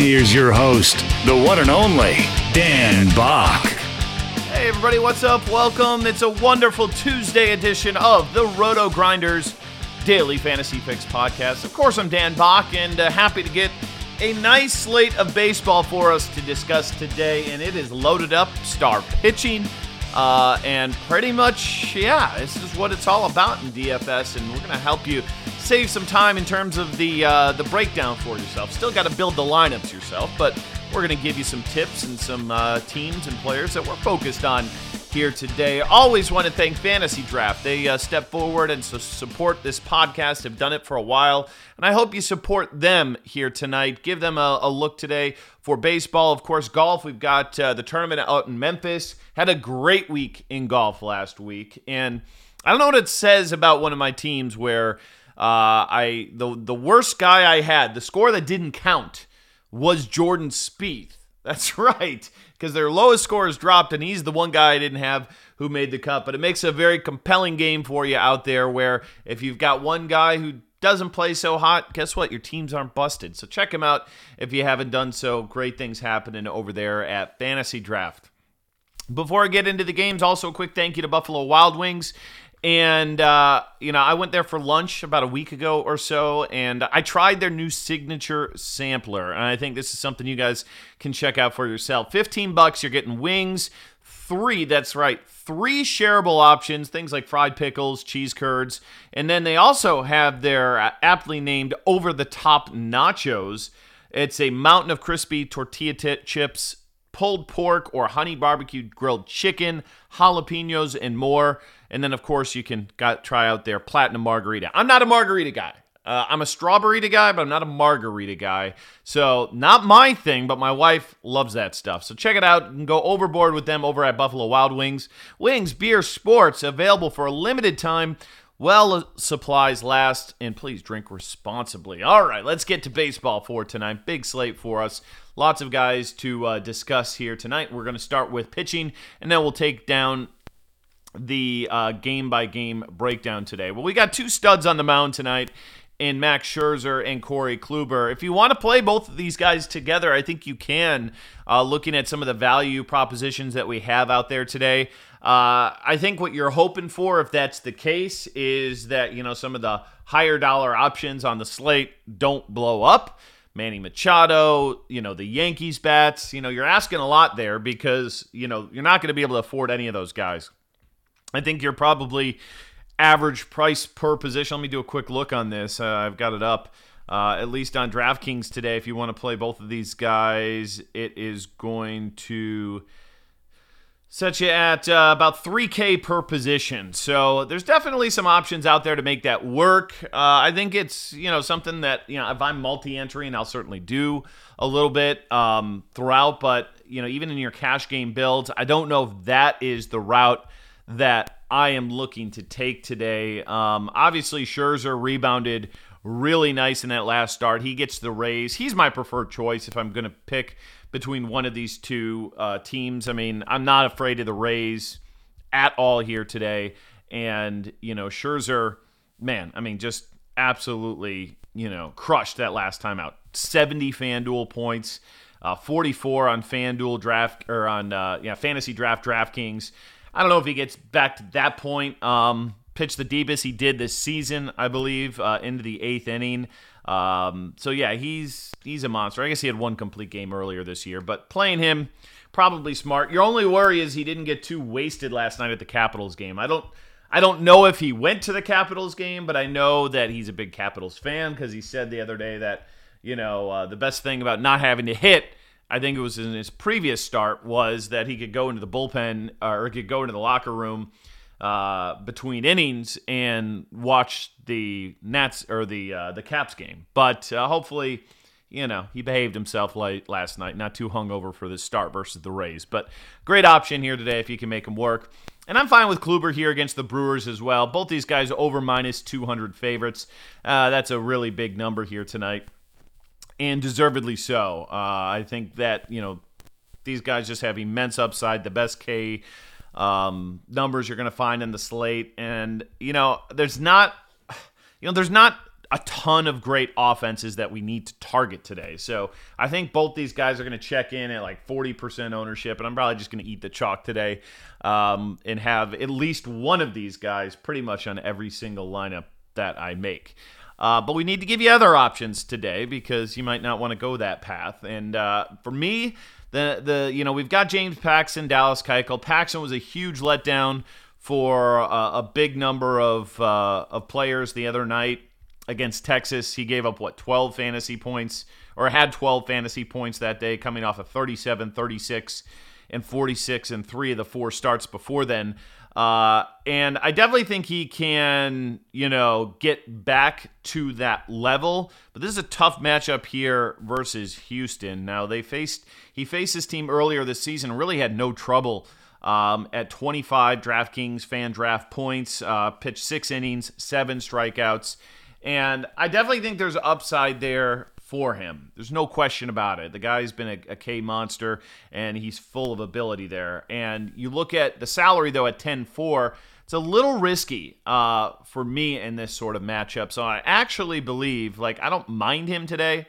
Here's your host, the one and only Dan Back. Hey, everybody, what's up? Welcome. It's a wonderful Tuesday edition of the RotoGrinders Daily Fantasy Fix podcast. Of course, I'm Dan Back and uh, happy to get a nice slate of baseball for us to discuss today, and it is loaded up. Star pitching. Uh, and pretty much, yeah, this is what it's all about in DFS, and we're going to help you save some time in terms of the uh, the breakdown for yourself. Still got to build the lineups yourself, but we're going to give you some tips and some uh, teams and players that we're focused on here today. Always want to thank FantasyDraft. They uh, step forward and so support this podcast, have done it for a while, and I hope you support them here tonight. Give them a, a look today for baseball. Of course, golf, we've got uh, the tournament out in Memphis. Had a great week in golf last week, and I don't know what it says about one of my teams where uh, I the the worst guy I had, the score that didn't count was Jordan Spieth. That's right, because their lowest score is dropped, and he's the one guy I didn't have who made the cut. But it makes a very compelling game for you out there where if you've got one guy who doesn't play so hot, guess what? Your teams aren't busted. So check him out if you haven't done so. Great things happening over there at FantasyDraft. Before I get into the games, also a quick thank you to Buffalo Wild Wings. And, uh, you know, I went there for lunch about a week ago or so, and I tried their new signature sampler. And I think this is something you guys can check out for yourself. 15 bucks, you're getting wings, three, that's right, three shareable options, things like fried pickles, cheese curds. And then they also have their uh, aptly named over the top nachos. It's a mountain of crispy tortilla t- chips, pulled pork, or honey barbecued grilled chicken, jalapenos, and more. And then, of course, you can got, try out their platinum margarita. I'm not a margarita guy. Uh, I'm a strawberry guy, but I'm not a margarita guy. So, not my thing, but my wife loves that stuff. So, check it out and go overboard with them over at Buffalo Wild Wings. Wings, beer, sports, available for a limited time. Well, supplies last, and please drink responsibly. All right, let's get to baseball for tonight. Big slate for us. Lots of guys to uh, discuss here tonight. We're going to start with pitching, and then we'll take down the game by game breakdown today. Well, we got two studs on the mound tonight in Max Scherzer and Corey Kluber. If you want to play both of these guys together, I think you can. Uh, looking at some of the value propositions that we have out there today, uh, I think what you're hoping for, if that's the case, is that you know some of the higher dollar options on the slate don't blow up. Manny Machado, you know, the Yankees bats, you know, you're asking a lot there because, you know, you're not going to be able to afford any of those guys. I think you're probably average price per position. Let me do a quick look on this. Uh, I've got it up. Uh, at least on DraftKings today, if you want to play both of these guys, it is going to set you at uh, about 3K per position. So there's definitely some options out there to make that work. Uh, I think it's you know something that you know if I'm multi-entry, and I'll certainly do a little bit um, throughout. But you know even in your cash game builds, I don't know if that is the route that I am looking to take today. Um, obviously, Scherzer rebounded really nice in that last start. He gets the Rays. He's my preferred choice if I'm going to pick between one of these two uh, teams. I mean, I'm not afraid of the Rays at all here today. And, you know, Scherzer, man, I mean, just absolutely, you know, crushed that last time out. 70 FanDuel points, uh, 44 on FanDuel draft or on, uh, yeah, fantasy draft DraftKings. I don't know if he gets back to that point. Um, pitched the deepest he did this season, I believe, uh, into the eighth inning. Um, so yeah, he's he's a monster. I guess he had one complete game earlier this year, but playing him probably smart. Your only worry is he didn't get too wasted last night at the Capitals game. I don't I don't know if he went to the Capitals game, but I know that he's a big Capitals fan because he said the other day that you know uh, the best thing about not having to hit. I think it was in his previous start was that he could go into the bullpen or he could go into the locker room uh, between innings and watch the Nats or the uh, the Caps game. But uh, hopefully, you know, he behaved himself late last night, not too hungover for this start versus the Rays. But great option here today if you can make him work. And I'm fine with Kluber here against the Brewers as well. Both these guys over minus 200 favorites. Uh, that's a really big number here tonight, and deservedly so. Uh, I think that you know these guys just have immense upside. The best K um, numbers you're going to find in the slate. And, you know, there's not, you know, there's not a ton of great offenses that we need to target today. So I think both these guys are going to check in at like 40% ownership, and I'm probably just going to eat the chalk today um, and have at least one of these guys pretty much on every single lineup that I make. Uh, but we need to give you other options today because you might not want to go that path. And uh, for me, the the you know we've got James Paxton, Dallas Keuchel. Paxton was a huge letdown for uh, a big number of uh, of players the other night against Texas. He gave up what 12 fantasy points or had 12 fantasy points that day, coming off of 37, 36, and 46 and three of the four starts before then. Uh, and I definitely think he can, you know, get back to that level. But this is a tough matchup here versus Houston. Now they faced he faced his team earlier this season, really had no trouble. Um, at 25 DraftKings fan draft points, uh, pitched six innings, seven strikeouts, and I definitely think there's upside there for him. There's no question about it. The guy's been a, a K monster and he's full of ability there. And you look at the salary though at 10-4, it's a little risky uh, for me in this sort of matchup. So I actually believe, like, I don't mind him today,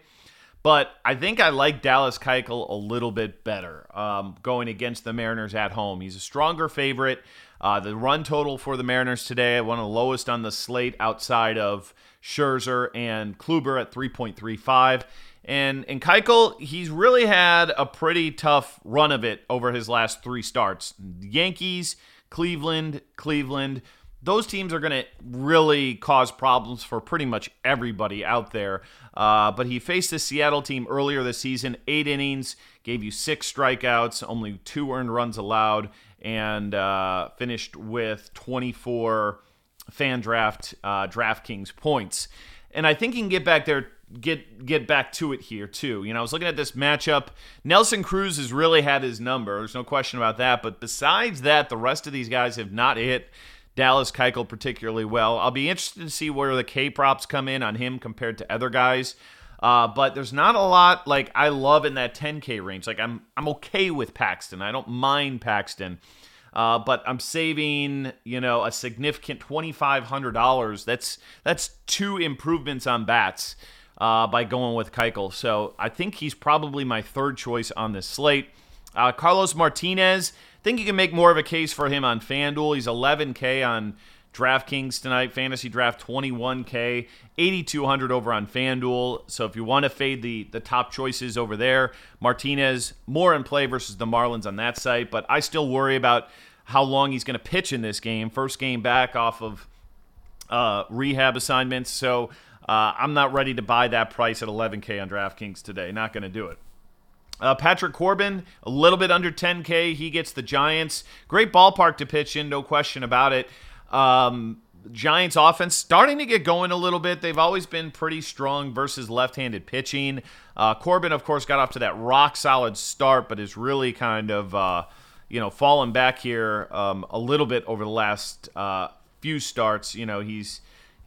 but I think I like Dallas Keuchel a little bit better um, going against the Mariners at home. He's a stronger favorite. Uh, the run total for the Mariners today, one of the lowest on the slate outside of Scherzer and Kluber at 3.35. And and Keuchel, he's really had a pretty tough run of it over his last three starts. Yankees, Cleveland, Cleveland. Those teams are going to really cause problems for pretty much everybody out there. Uh, but he faced the Seattle team earlier this season, eight innings, gave you six strikeouts, only two earned runs allowed, and uh, finished with 24 fan draft uh, DraftKings points. And I think he can get back there, get get back to it here too. You know, I was looking at this matchup. Nelson Cruz has really had his number. There's no question about that. But besides that, the rest of these guys have not hit Dallas Keuchel particularly well. I'll be interested to see where the K props come in on him compared to other guys. Uh, but there's not a lot like I love in that 10K range. Like I'm I'm okay with Paxton. I don't mind Paxton. Uh, but I'm saving, you know, a significant twenty five hundred dollars. That's that's two improvements on bats uh, by going with Keuchel. So I think he's probably my third choice on this slate. Uh, Carlos Martinez, I think you can make more of a case for him on FanDuel. He's 11K on DraftKings tonight, fantasy draft 21K, 8,200 over on FanDuel. So if you want to fade the, the top choices over there, Martinez more in play versus the Marlins on that site. But I still worry about how long he's going to pitch in this game. First game back off of uh, rehab assignments. So uh, I'm not ready to buy that price at 11K on DraftKings today. Not going to do it. Uh, Patrick Corbin, a little bit under 10K. He gets the Giants. Great ballpark to pitch in, no question about it. Um, Giants offense starting to get going a little bit. They've always been pretty strong versus left handed pitching. Uh, Corbin, of course, got off to that rock solid start, but is really kind of, uh, you know, fallen back here um, a little bit over the last uh, few starts. You know, he's.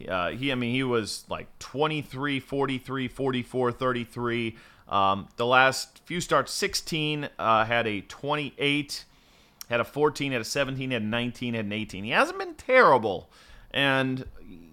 Uh, he, I mean, he was like 23, 43, 44, 33. Um, the last few starts, 16, uh, had a 28 had a 14, had a 17, had a 19, had an 18. He hasn't been terrible. And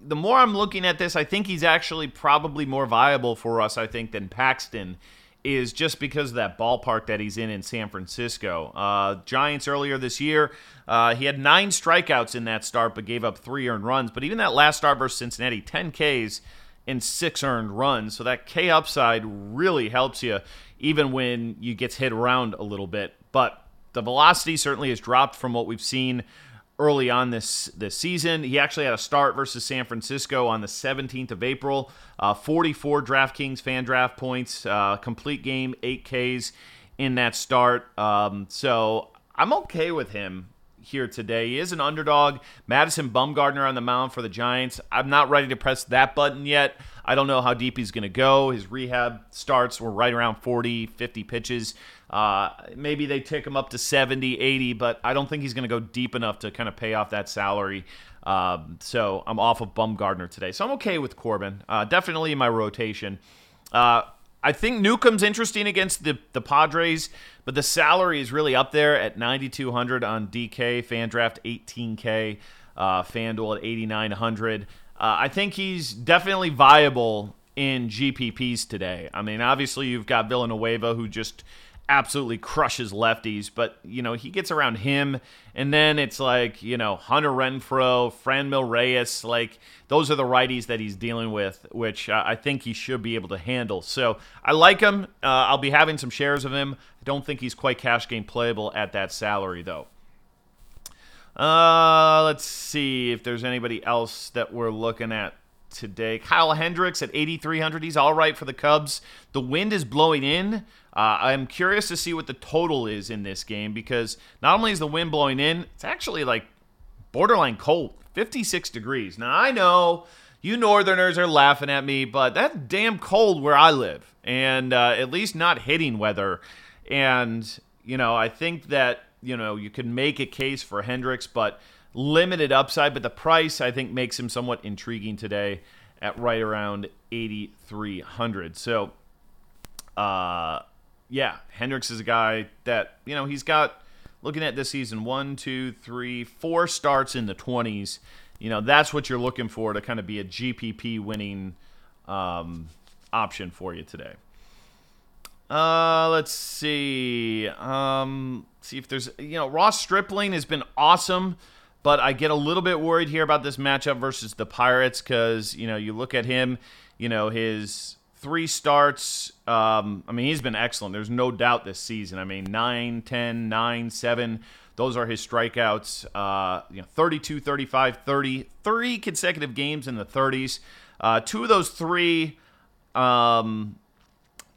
the more I'm looking at this, I think he's actually probably more viable for us, I think, than Paxton is just because of that ballpark that he's in in San Francisco. Uh, Giants earlier this year, uh, he had nine strikeouts in that start, but gave up three earned runs. But even that last start versus Cincinnati, 10 Ks and six earned runs. So that K upside really helps you, even when you gets hit around a little bit. But the velocity certainly has dropped from what we've seen early on this this season. He actually had a start versus San Francisco on the 17th of April. Uh, 44 DraftKings fan draft points, uh, complete game, 8 Ks in that start. Um, so I'm okay with him here today. He is an underdog. Madison Bumgarner on the mound for the Giants. I'm not ready to press that button yet. I don't know how deep he's going to go. His rehab starts were right around 40, 50 pitches. Uh, maybe they take him up to 70, 80, but I don't think he's going to go deep enough to kind of pay off that salary. Um, so I'm off of Bumgarner today. So I'm okay with Corbin. Uh, definitely in my rotation. Uh, I think Newcomb's interesting against the, the Padres, but the salary is really up there at 9,200 on DK, Fandraft 18K, uh, FanDuel at 8,900. Uh, I think he's definitely viable in GPPs today. I mean, obviously, you've got Villanueva, who just absolutely crushes lefties, but you know he gets around him, and then it's like you know Hunter Renfroe, Franmil Reyes, like those are the righties that he's dealing with, which uh, I think he should be able to handle. So I like him. Uh, I'll be having some shares of him. I don't think he's quite cash game playable at that salary though. Uh, let's see if there's anybody else that we're looking at today. Kyle Hendricks at 8,300. He's all right for the Cubs. The wind is blowing in. Uh, I'm curious to see what the total is in this game because not only is the wind blowing in, it's actually like borderline cold 56 degrees. Now, I know you northerners are laughing at me, but that's damn cold where I live, and uh, at least not hitting weather. And, you know, I think that, you know, you could make a case for Hendricks, but limited upside, but the price I think makes him somewhat intriguing today at right around 8,300. So, uh, yeah, Hendricks is a guy that, you know, he's got, looking at this season, one, two, three, four starts in the 20s. You know, that's what you're looking for to kind of be a GPP winning um, option for you today. Uh, let's see. Um, see if there's, you know, Ross Stripling has been awesome, but I get a little bit worried here about this matchup versus the Pirates because, you know, you look at him, you know, his three starts. Um, I mean, he's been excellent. There's no doubt this season. I mean, 9, 10, 9, 7. Those are his strikeouts. Uh, you know, 32, 35, 30. Three consecutive games in the 30s. Uh, two of those three um,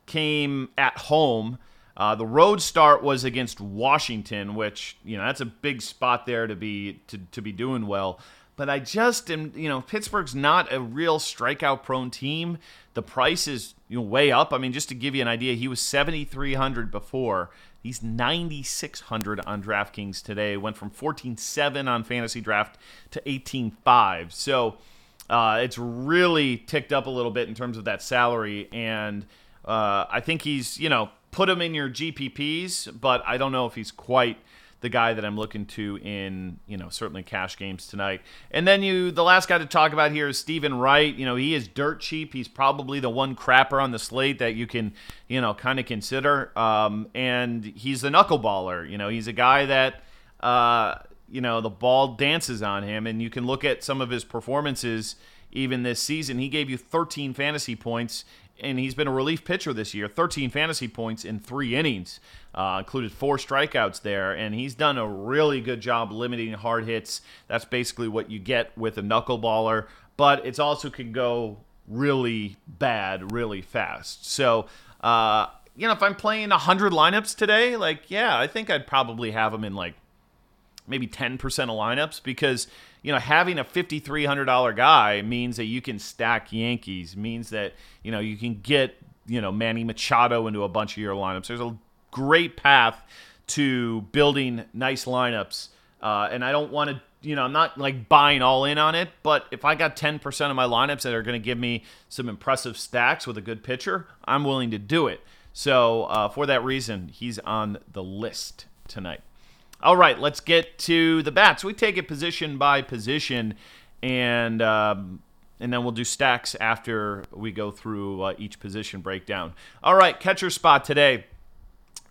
came at home. Uh, the road start was against Washington, which you know that's a big spot there to be to, to be doing well. But I just am, you know, Pittsburgh's not a real strikeout prone team. The price is you know, way up. I mean, just to give you an idea, he was 7,300 before. He's 9,600 on DraftKings today. Went from 14.7 on FantasyDraft to 18.5. So uh, it's really ticked up a little bit in terms of that salary. And uh, I think he's, you know, put him in your GPPs, but I don't know if he's quite – the guy that I'm looking to in, you know, certainly cash games tonight. And then you, the last guy to talk about here is Steven Wright. You know, he is dirt cheap. He's probably the one crapper on the slate that you can, you know, kind of consider. Um, and he's the knuckleballer. You know, he's a guy that, uh, you know, the ball dances on him. And you can look at some of his performances even this season. He gave you 13 fantasy points and he's been a relief pitcher this year. 13 fantasy points in three innings uh, included four strikeouts there and he's done a really good job limiting hard hits. That's basically what you get with a knuckleballer but it also can go really bad really fast. So uh, you know if i'm playing 100 lineups today like yeah i think i'd probably have him in like maybe 10% of lineups because you know having a $5300 guy means that you can stack Yankees means that you know you can get you know Manny Machado into a bunch of your lineups there's a great path to building nice lineups uh, and I don't want to you know, I'm not like buying all in on it, but if I got 10% of my lineups that are going to give me some impressive stacks with a good pitcher, I'm willing to do it. So, uh, for that reason, he's on the list tonight. All right, let's get to the bats. We take it position by position, and um, and then we'll do stacks after we go through uh, each position breakdown. All right, catcher spot today.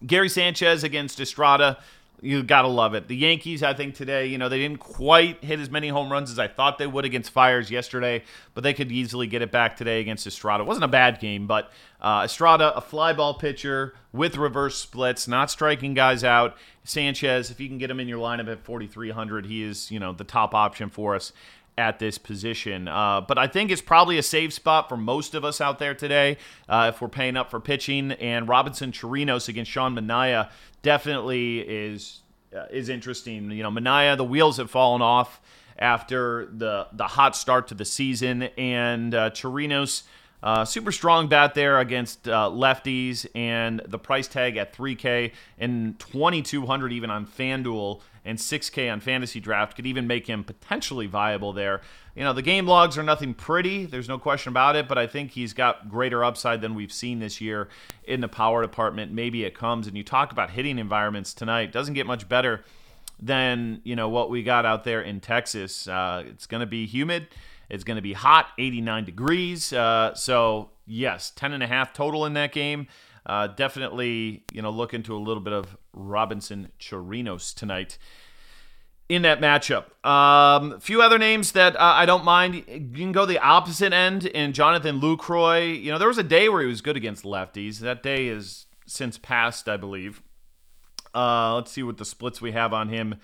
Gary Sanchez against Estrada. You gotta love it. The Yankees, I think today, you know, they didn't quite hit as many home runs as I thought they would against Fiers yesterday, but they could easily get it back today against Estrada. It wasn't a bad game, but uh, Estrada, a fly ball pitcher with reverse splits, not striking guys out. Sanchez, if you can get him in your lineup at 4,300, he is, you know, the top option for us at this position. Uh, but I think it's probably a safe spot for most of us out there today uh, if we're paying up for pitching. And Robinson Chirinos against Sean Manaea definitely is uh, is interesting. You know, Manaea, the wheels have fallen off after the the hot start to the season, and uh, Chirinos. Uh, super strong bat there against uh, lefties, and the price tag at 3K and 2,200 even on FanDuel and 6K on FantasyDraft could even make him potentially viable there. You know, the game logs are nothing pretty, there's no question about it, but I think he's got greater upside than we've seen this year in the power department. Maybe it comes, and you talk about hitting environments tonight, doesn't get much better than, you know, what we got out there in Texas. Uh, it's going to be humid. It's going to be hot, 89 degrees. Uh, so, yes, 10 and a half total in that game. Uh, definitely, you know, look into a little bit of Robinson Chirinos tonight in that matchup. A um, few other names that uh, I don't mind. You can go the opposite end in Jonathan Lucroy. You know, there was a day where he was good against lefties. That day is since passed, I believe. Uh, let's see what the splits we have on him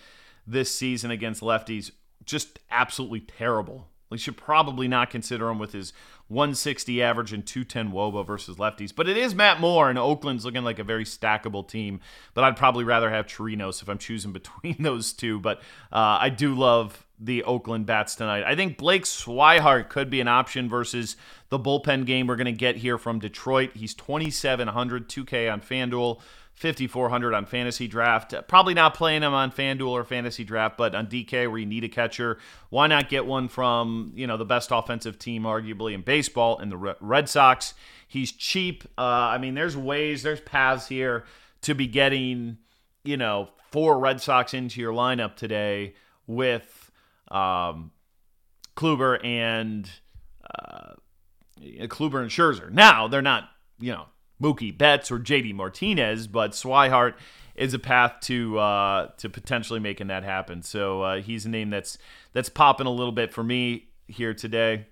this season against lefties. Just absolutely terrible. We should probably not consider him with his 160 average and 210 Woba versus lefties. But it is Matt Moore, and Oakland's looking like a very stackable team. But I'd probably rather have Chirinos if I'm choosing between those two. But uh, I do love the Oakland bats tonight. I think Blake Swihart could be an option versus the bullpen game we're going to get here from Detroit. He's 2,700, 2K on FanDuel. 5,400 on fantasy draft. Probably not playing him on FanDuel or fantasy draft, but on DK where you need a catcher, why not get one from, you know, the best offensive team arguably in baseball in the Red Sox. He's cheap. Uh, I mean, there's ways, there's paths here to be getting, you know, four Red Sox into your lineup today with um, Kluber and uh, Kluber and Scherzer. Now, they're not, you know, Mookie Betts or JD Martinez, but Swihart is a path to uh, to potentially making that happen. So uh, he's a name that's that's popping a little bit for me here today.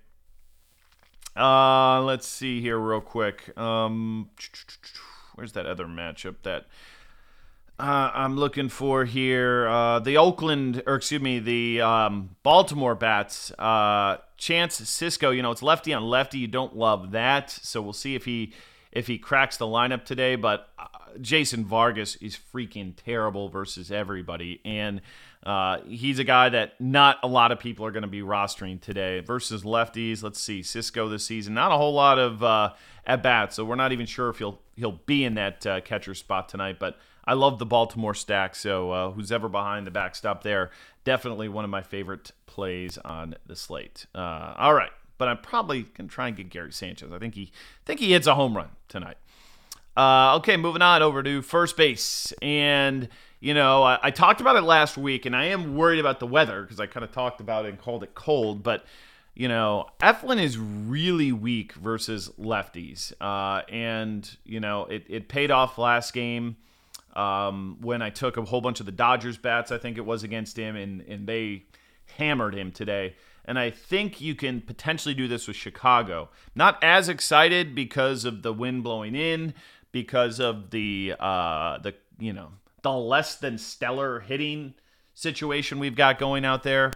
Uh, let's see here real quick. Um, where's that other matchup that uh, I'm looking for here? Uh, the Oakland, or excuse me, the um, Baltimore bats. Uh, Chance Sisco, you know, it's lefty on lefty. You don't love that, so we'll see if he if he cracks the lineup today. But uh, Jason Vargas is freaking terrible versus everybody, and uh, he's a guy that not a lot of people are going to be rostering today versus lefties. Let's see, Sisco this season, not a whole lot of uh, at bats, so we're not even sure if he'll he'll be in that uh, catcher spot tonight. But I love the Baltimore stack, so uh, who's ever behind the backstop there, definitely one of my favorite plays on the slate. Uh, all right but I'm probably gonna try and get Gary Sanchez. I think he think he hits a home run tonight. Uh, okay, moving on over to first base, and you know I, I talked about it last week, and I am worried about the weather because I kind of talked about it and called it cold, but you know, Eflin is really weak versus lefties. Uh, and, you know, it, it paid off last game um, when I took a whole bunch of the Dodgers bats, I think it was against him, and, and they hammered him today and I think you can potentially do this with Chicago. Not as excited because of the wind blowing in, because of the uh, the you know the less than stellar hitting situation we've got going out there.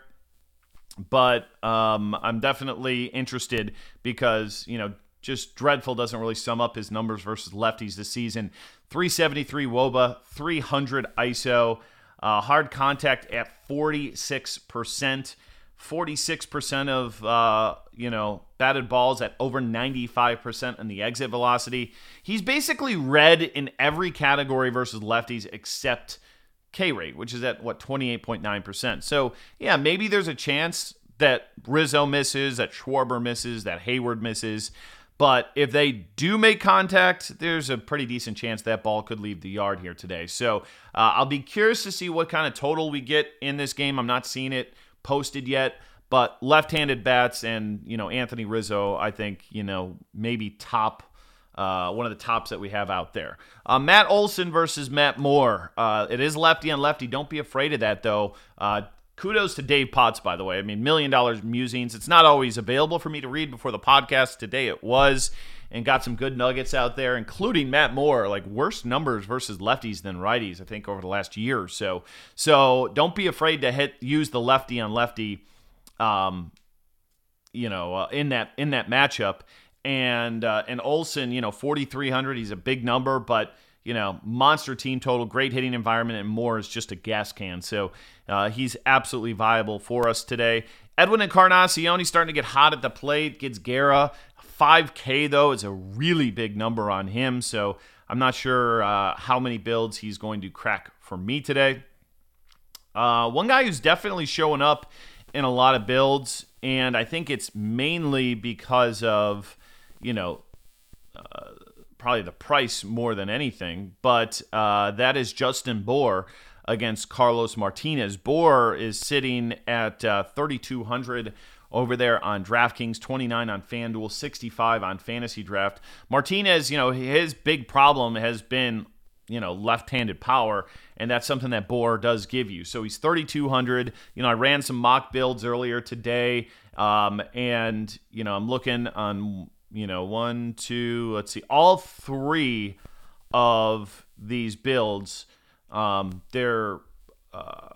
But um, I'm definitely interested because you know just dreadful doesn't really sum up his numbers versus lefties this season. 373 woba, 300 ISO, uh, hard contact at 46 percent. 46% of uh, you know batted balls at over 95% in the exit velocity. He's basically red in every category versus lefties except K rate, which is at what 28.9%. So yeah, maybe there's a chance that Rizzo misses, that Schwarber misses, that Heyward misses. But if they do make contact, there's a pretty decent chance that ball could leave the yard here today. So uh, I'll be curious to see what kind of total we get in this game. I'm not seeing it posted yet. But left-handed bats and you know Anthony Rizzo, I think you know maybe top uh, one of the tops that we have out there. Uh, Matt Olson versus Matt Moore. Uh, it is lefty on lefty. Don't be afraid of that, though. Uh, kudos to Dave Potts, by the way. I mean, million dollars musings. It's not always available for me to read before the podcast. Today it was, and got some good nuggets out there, including Matt Moore, like worse numbers versus lefties than righties, I think, over the last year or so. So don't be afraid to hit use the lefty on lefty. Um, you know, uh, in that in that matchup, and uh, and Olson, you know, 4,300. He's a big number, but you know, monster team total, great hitting environment, and Moore is just a gas can. So uh, he's absolutely viable for us today. Edwin Encarnacion, he's starting to get hot at the plate. Gets Guerra 5K though is a really big number on him. So I'm not sure uh, how many builds he's going to crack for me today. Uh, one guy who's definitely showing up in a lot of builds, and I think it's mainly because of you know, uh, probably the price more than anything, but uh, that is Justin Bour against Carlos Martinez. Bour is sitting at uh, 3,200 over there on DraftKings, 29 on FanDuel, 65 on FantasyDraft. Martinez, you know, his big problem has been, you know, left-handed power, and that's something that Bour does give you. So he's 3,200. You know, I ran some mock builds earlier today, um, and you know, I'm looking on you know, one, two, let's see, all three of these builds, um, their uh,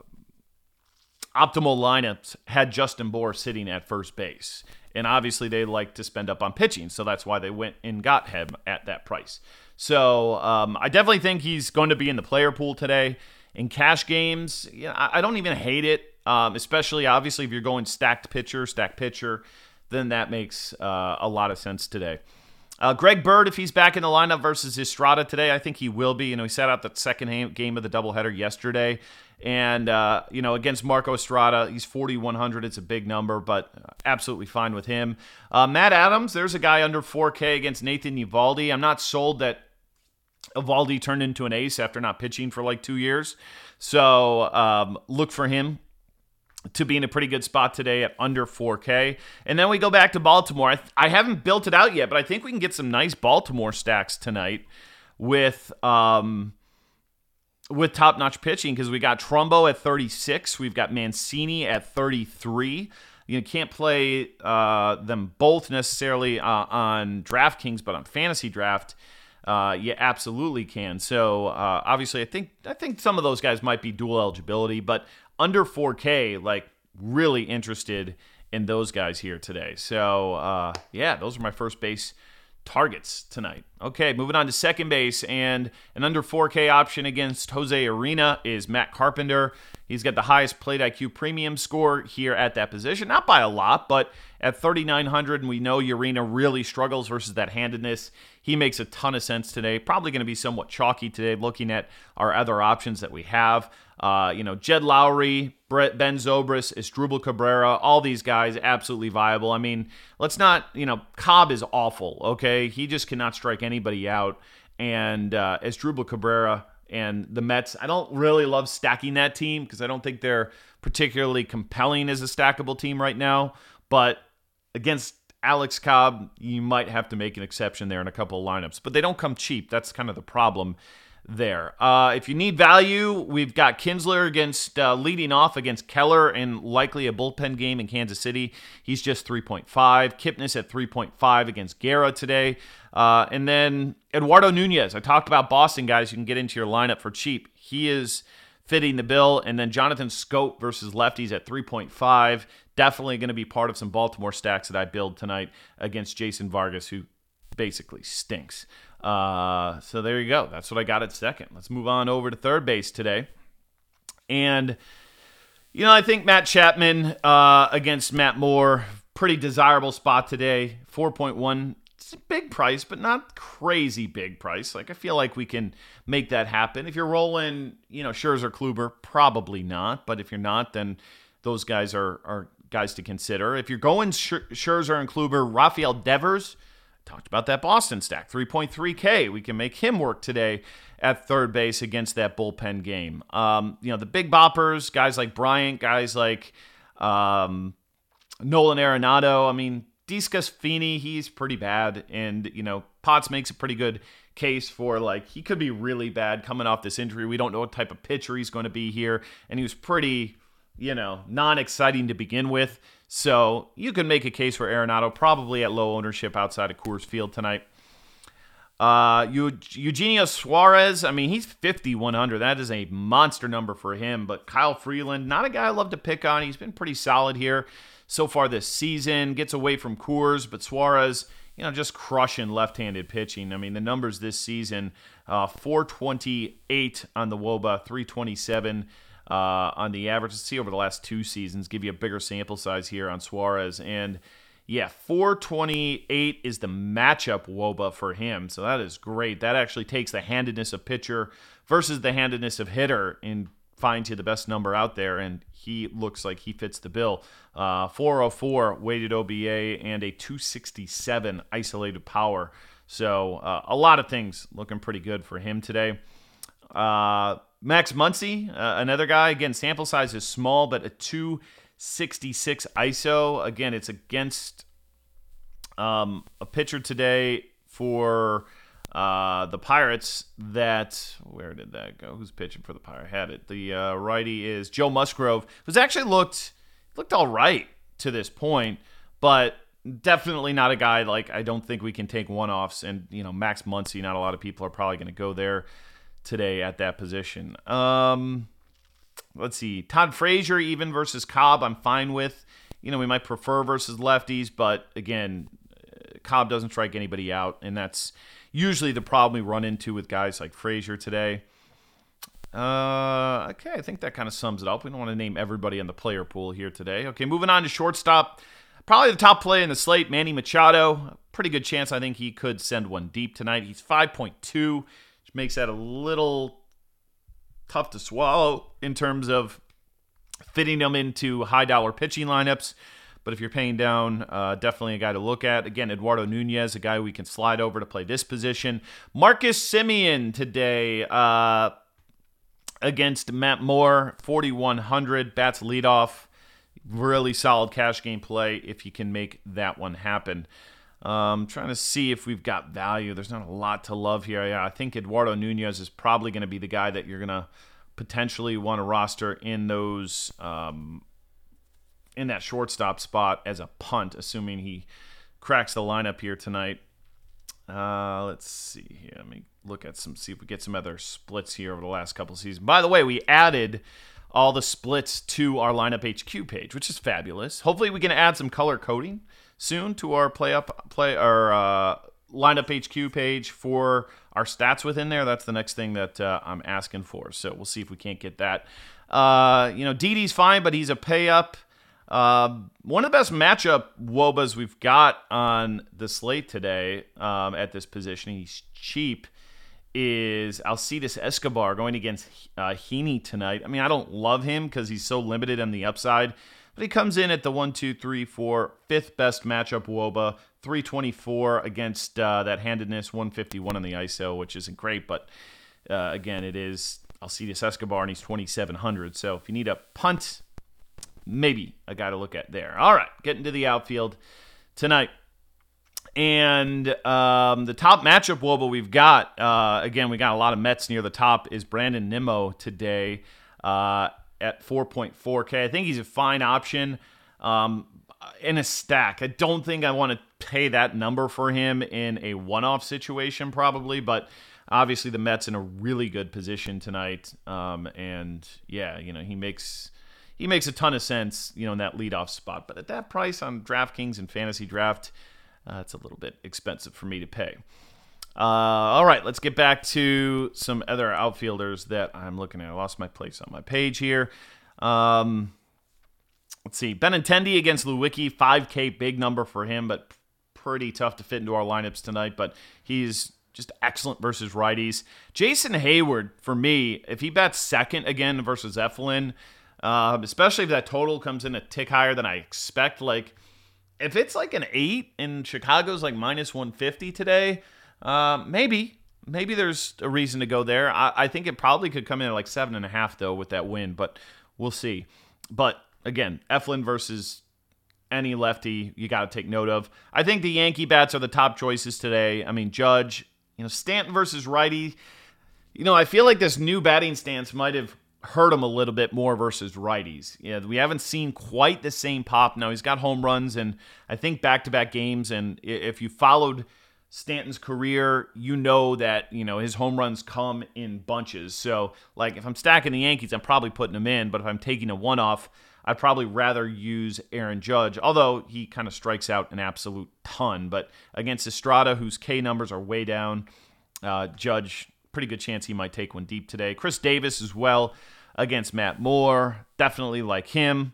optimal lineups had Justin Bour sitting at first base. And obviously, they like to spend up on pitching, so that's why they went and got him at that price. So um, I definitely think he's going to be in the player pool today. In cash games, you know, I, I don't even hate it, um, especially obviously if you're going stacked pitcher, stacked pitcher then that makes uh, a lot of sense today. Uh, Greg Bird, if he's back in the lineup versus Estrada today, I think he will be. You know, he sat out the second game of the doubleheader yesterday. And, uh, you know, against Marco Estrada, he's 4,100. It's a big number, but absolutely fine with him. Uh, Matt Adams, there's a guy under 4K against Nathan Eovaldi. I'm not sold that Eovaldi turned into an ace after not pitching for like two years. So um, look for him to be in a pretty good spot today at under 4K. And then we go back to Baltimore. I, th- I haven't built it out yet, but I think we can get some nice Baltimore stacks tonight with um, with top notch pitching because we got Trumbo at 36, we've got Mancini at 33. You can't play uh, them both necessarily uh, on DraftKings, but on FantasyDraft. Uh, you absolutely can. So uh, obviously, I think I think some of those guys might be dual eligibility, but under 4K, like really interested in those guys here today. So uh, yeah, those are my first base targets tonight. Okay, moving on to second base and an under 4K option against Jose Urena is Matt Carpenter. He's got the highest plate IQ premium score here at that position, not by a lot, but at 3,900, and we know Urena really struggles versus that handedness. He makes a ton of sense today. Probably going to be somewhat chalky today, looking at our other options that we have. Uh, you know, Jed Lowrie, Brett Ben Zobrist, Asdrubal Cabrera, all these guys absolutely viable. I mean, let's not, you know, Cobb is awful. Okay, he just cannot strike anybody out. And uh, Asdrubal Cabrera and the Mets, I don't really love stacking that team because I don't think they're particularly compelling as a stackable team right now. But against Alex Cobb, you might have to make an exception there in a couple of lineups, but they don't come cheap. That's kind of the problem there. Uh, if you need value, we've got Kinsler against uh, leading off against Keller and likely a bullpen game in Kansas City. He's just 3.5. Kipnis at 3.5 against Guerra today. Uh, and then Eduardo Nunez. I talked about Boston guys you can get into your lineup for cheap. He is fitting the bill. And then Jonathan Schoop versus lefties at 3.5. Definitely going to be part of some Baltimore stacks that I build tonight against Jason Vargas, who basically stinks. Uh, so there you go. That's what I got at second. Let's move on over to third base today. And, you know, I think Matt Chapman uh, against Matt Moore, pretty desirable spot today. 4.1. It's a big price, but not crazy big price. Like, I feel like we can make that happen. If you're rolling, you know, Scherzer, Kluber, probably not. But if you're not, then those guys are, are guys to consider. If you're going Scherzer and Kluber, Rafael Devers – Talked about that Boston stack, 3.3K. We can make him work today at third base against that bullpen game. Um, you know, the big boppers, guys like Bryant, guys like, um, Nolan Arenado. I mean, DeSclafani, he's pretty bad. And, you know, Potts makes a pretty good case for like he could be really bad coming off this injury. We don't know what type of pitcher he's going to be here. And he was pretty, you know, non exciting to begin with. So you can make a case for Arenado probably at low ownership outside of Coors Field tonight. Uh, Eugenio Suarez, I mean, he's 5,100. That is a monster number for him. But Kyle Freeland, not a guy I love to pick on. He's been pretty solid here so far this season. Gets away from Coors, but Suarez, you know, just crushing left-handed pitching. I mean, the numbers this season: uh, 428 on the WOBA, 327 uh, on the average. Let's see over the last two seasons. Give you a bigger sample size here on Suarez and yeah, 428 is the matchup woba for him. So that is great. That actually takes the handedness of pitcher versus the handedness of hitter and finds you the best number out there. And he looks like he fits the bill. Uh, 404 weighted OBA and a 267 isolated power. So uh, a lot of things looking pretty good for him today. Uh, Max Muncy, uh, another guy. Again, sample size is small, but a 266 ISO. Again, it's against um, a pitcher today for uh, the Pirates that where did that go? Who's pitching for the Pirate? Had it. The uh, righty is Joe Musgrove, who's actually looked looked all right to this point, but definitely not a guy like I don't think we can take one offs. And you know Max Muncy, not a lot of people are probably going to go there today at that position. Um, let's see, Todd Frazier even versus Cobb, I'm fine with. You know, we might prefer versus lefties, but again, Cobb doesn't strike anybody out, and that's usually the problem we run into with guys like Frazier today. Uh, okay, I think that kind of sums it up. We don't want to name everybody on the player pool here today. Okay, moving on to shortstop. Probably the top play in the slate, Manny Machado. Pretty good chance I think he could send one deep tonight. He's 5.2, which makes that a little tough to swallow in terms of fitting them into high dollar pitching lineups. But if you're paying down, uh, definitely a guy to look at. Again, Eduardo Nunez, a guy we can slide over to play this position. Marcus Semien today uh, against Matt Moore, 4,100. Bats leadoff. Really solid cash game play if you can make that one happen. Um, trying to see if we've got value. There's not a lot to love here. Yeah, I think Eduardo Nunez is probably going to be the guy that you're going to potentially want to roster in those um, in that shortstop spot as a punt, assuming he cracks the lineup here tonight. Uh, let's see here. Let me look at some, see if we get some other splits here over the last couple seasons. By the way, we added all the splits to our lineup HQ page, which is fabulous. Hopefully, we can add some color coding soon to our play up play our uh, lineup HQ page for our stats within there. That's the next thing that uh, I'm asking for. So we'll see if we can't get that. Uh, you know, Didi's fine, but he's a pay up. Uh, one of the best matchup wobas we've got on the slate today um, at this position. He's cheap. Is Alcides Escobar going against uh, Heaney tonight? I mean, I don't love him because he's so limited on the upside. But he comes in at the one, two, three, four, fifth best matchup Woba, 324 against uh, that handedness, 151 on the ISO, which isn't great. But uh, again, it is Alcides Escobar, and he's 2,700. So if you need a punt, maybe a guy to look at there. All right, getting to the outfield tonight. And um, the top matchup Woba we've got, uh, again, we got a lot of Mets near the top, is Brandon Nimmo today. Uh, at 4.4K. I think he's a fine option um, in a stack. I don't think I want to pay that number for him in a one off situation, probably, but obviously the Mets in a really good position tonight. Um, and yeah, you know, he makes. He makes a ton of sense, you know, in that leadoff spot. But at that price on DraftKings and FantasyDraft, uh, it's a little bit expensive for me to pay. Uh, all right, let's get back to some other outfielders that I'm looking at. I lost my place on my page here. Um, let's see. Benintendi against Lewicki, 5K, big number for him, but pretty tough to fit into our lineups tonight. But he's just excellent versus righties. Jason Heyward, for me, if he bats second again versus Eflin, uh, especially if that total comes in a tick higher than I expect, like if it's like an eight and Chicago's like minus 150 today, uh, maybe, maybe there's a reason to go there. I, I think it probably could come in at like seven and a half though with that win, but we'll see. But again, Eflin versus any lefty you got to take note of. I think the Yankee bats are the top choices today. I mean, Judge, you know, Stanton versus righty. You know, I feel like this new batting stance might have hurt him a little bit more versus righties. Yeah, we haven't seen quite the same pop. Now he's got home runs and I think back-to-back games. And if you followed Stanton's career, you know that you know his home runs come in bunches. So, like, if I'm stacking the Yankees, I'm probably putting them in. But if I'm taking a one-off, I'd probably rather use Aaron Judge, although he kind of strikes out an absolute ton. But against Estrada, whose K numbers are way down, uh, Judge pretty good chance he might take one deep today. Chris Davis as well against Matt Moore. Definitely like him.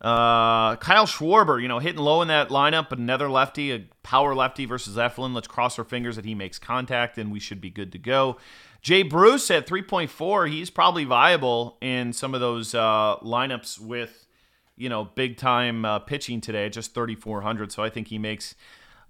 Uh, Kyle Schwarber, you know, hitting low in that lineup, another lefty, a power lefty versus Eflin. Let's cross our fingers that he makes contact and we should be good to go. Jay Bruce at 3.4, he's probably viable in some of those uh, lineups with, you know, big time uh, pitching today, just 3,400. So I think he makes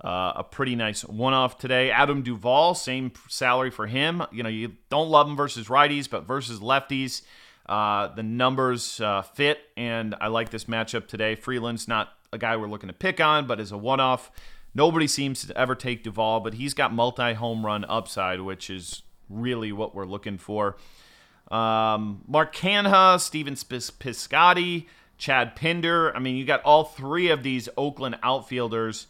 uh, a pretty nice one off today. Adam Duvall, same salary for him. You know, you don't love him versus righties, but versus lefties, uh, the numbers uh, fit, and I like this matchup today. Freeland's not a guy we're looking to pick on, but is a one off. Nobody seems to ever take Duvall, but he's got multi home run upside, which is really what we're looking for. Um, Mark Canha, Steven Piscotty, Chad Pinder. I mean, you got all three of these Oakland outfielders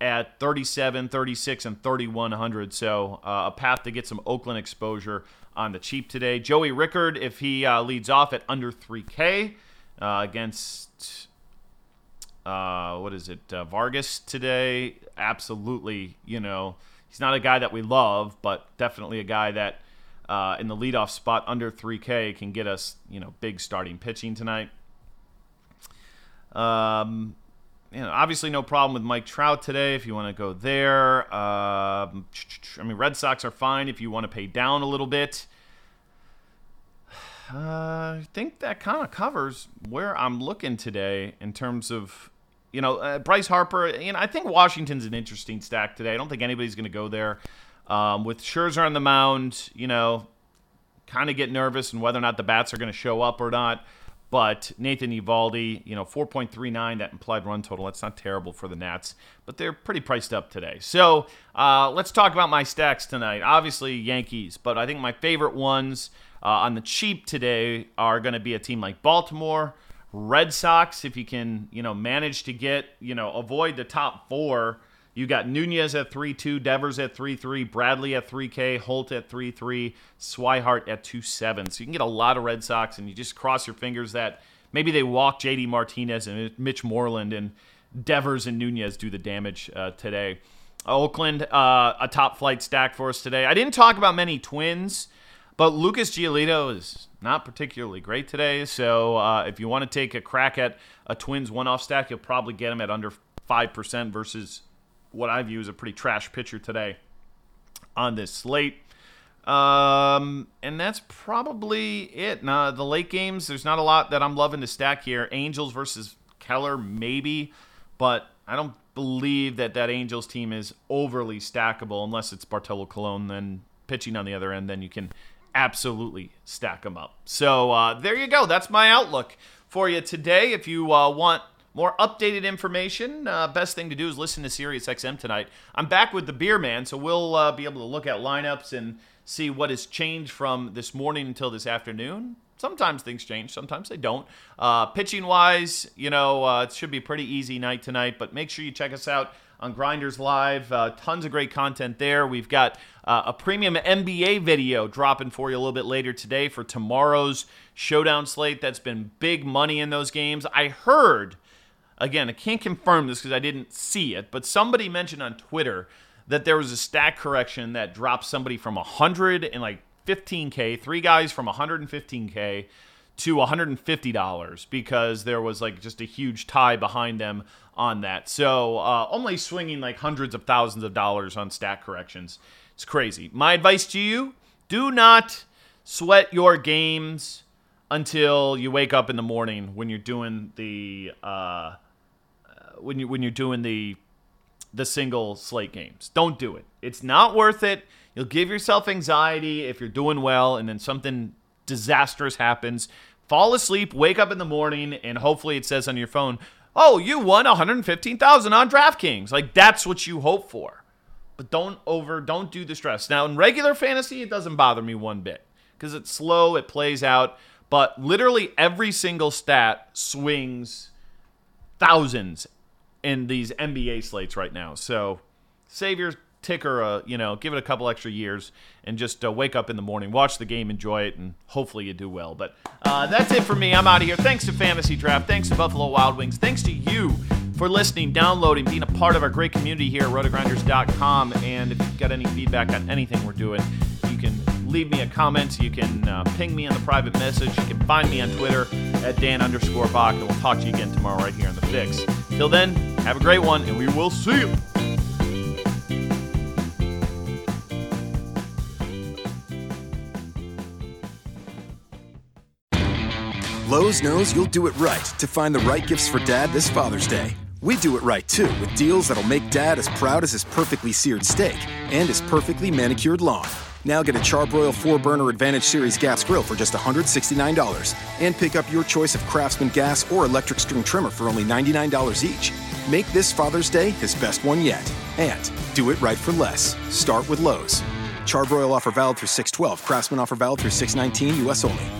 at 37, 36, and 3100. So uh, a path to get some Oakland exposure on the cheap today. Joey Rickard, if he uh, leads off at under 3K uh, against, uh, what is it, uh, Vargas today, absolutely, you know, he's not a guy that we love, but definitely a guy that uh, in the leadoff spot under 3K can get us, you know, big starting pitching tonight. Um, you know, obviously no problem with Mike Trout today if you want to go there. Um, I mean, Red Sox are fine if you want to pay down a little bit. Uh, I think that kind of covers where I'm looking today in terms of, you know, uh, Bryce Harper. You know, I think Washington's an interesting stack today. I don't think anybody's going to go there. Um, with Scherzer on the mound, you know, kind of get nervous and whether or not the bats are going to show up or not. But Nathan Eovaldi, you know, 4.39, that implied run total. That's not terrible for the Nats, but they're pretty priced up today. So uh, let's talk about my stacks tonight. Obviously, Yankees, but I think my favorite ones uh, on the cheap today are going to be a team like Baltimore, Red Sox. If you can, you know, manage to get, you know, avoid the top four you got Nunez at 3 2, Devers at 3 3, Bradley at 3K, Holt at 3 3, Swihart at 2 7. So you can get a lot of Red Sox, and you just cross your fingers that maybe they walk JD Martinez and Mitch Moreland, and Devers and Nunez do the damage uh, today. Oakland, uh, a top flight stack for us today. I didn't talk about many twins, but Lucas Giolito is not particularly great today. So uh, if you want to take a crack at a twins one off stack, you'll probably get him at under 5% versus what I view as a pretty trash pitcher today on this slate. Um, and that's probably it. Now, the late games, there's not a lot that I'm loving to stack here. Angels versus Keller, maybe, but I don't believe that that Angels team is overly stackable unless it's Bartolo Colon. Then pitching on the other end, then you can absolutely stack them up. So uh, there you go. That's my outlook for you today. If you uh, want more updated information, uh, best thing to do is listen to Sirius XM tonight. I'm back with the Beer Man, so we'll uh, be able to look at lineups and see what has changed from this morning until this afternoon. Sometimes things change, sometimes they don't. Uh, pitching wise, you know, uh, it should be a pretty easy night tonight, but make sure you check us out on Grinders Live. Uh, tons of great content there. We've got uh, a premium NBA video dropping for you a little bit later today for tomorrow's showdown slate. That's been big money in those games. I heard again, I can't confirm this because I didn't see it, but somebody mentioned on Twitter that there was a stat correction that dropped somebody from 100 and like 15k, three guys from 115k to $150 because there was like just a huge tie behind them on that. So uh, only swinging like hundreds of thousands of dollars on stat corrections. It's crazy. My advice to you: do not sweat your games until you wake up in the morning when you're doing the. Uh, when you when you're doing the the single slate games. Don't do it. It's not worth it. You'll give yourself anxiety if you're doing well and then something disastrous happens. Fall asleep, wake up in the morning, and hopefully it says on your phone, oh, you won 115,000 on DraftKings. Like that's what you hope for. But don't over don't do the stress. Now in regular fantasy it doesn't bother me one bit cuz it's slow, it plays out, but literally every single stat swings thousands in these NBA slates right now. So save your ticker a you know give it a couple extra years and just uh, wake up in the morning watch the game enjoy it and hopefully you do well. But uh, that's it for me. I'm out of here. Thanks to FantasyDraft. Thanks to buffalo wild wings. Thanks to you for listening downloading being a part of our great community here at rotogrinders.com and if you've got any feedback on anything we're doing you can leave me a comment. You can uh, ping me on the private message. You can find me on twitter at dan underscore back and we'll talk to you again tomorrow right here on the fix. Till then have a great one and we will see you Lowe's knows you'll do it right to find the right gifts for dad this Father's Day. We do it right too with deals that'll make dad as proud as his perfectly seared steak and his perfectly manicured lawn. Now get a Charbroil 4 burner Advantage Series gas grill for just $169 and pick up your choice of Craftsman gas or electric string trimmer for only $99 each. Make this Father's Day his best one yet. And do it right for less. Start with Lowe's. Charbroil offer valid through 612. Craftsman offer valid through 619 US only.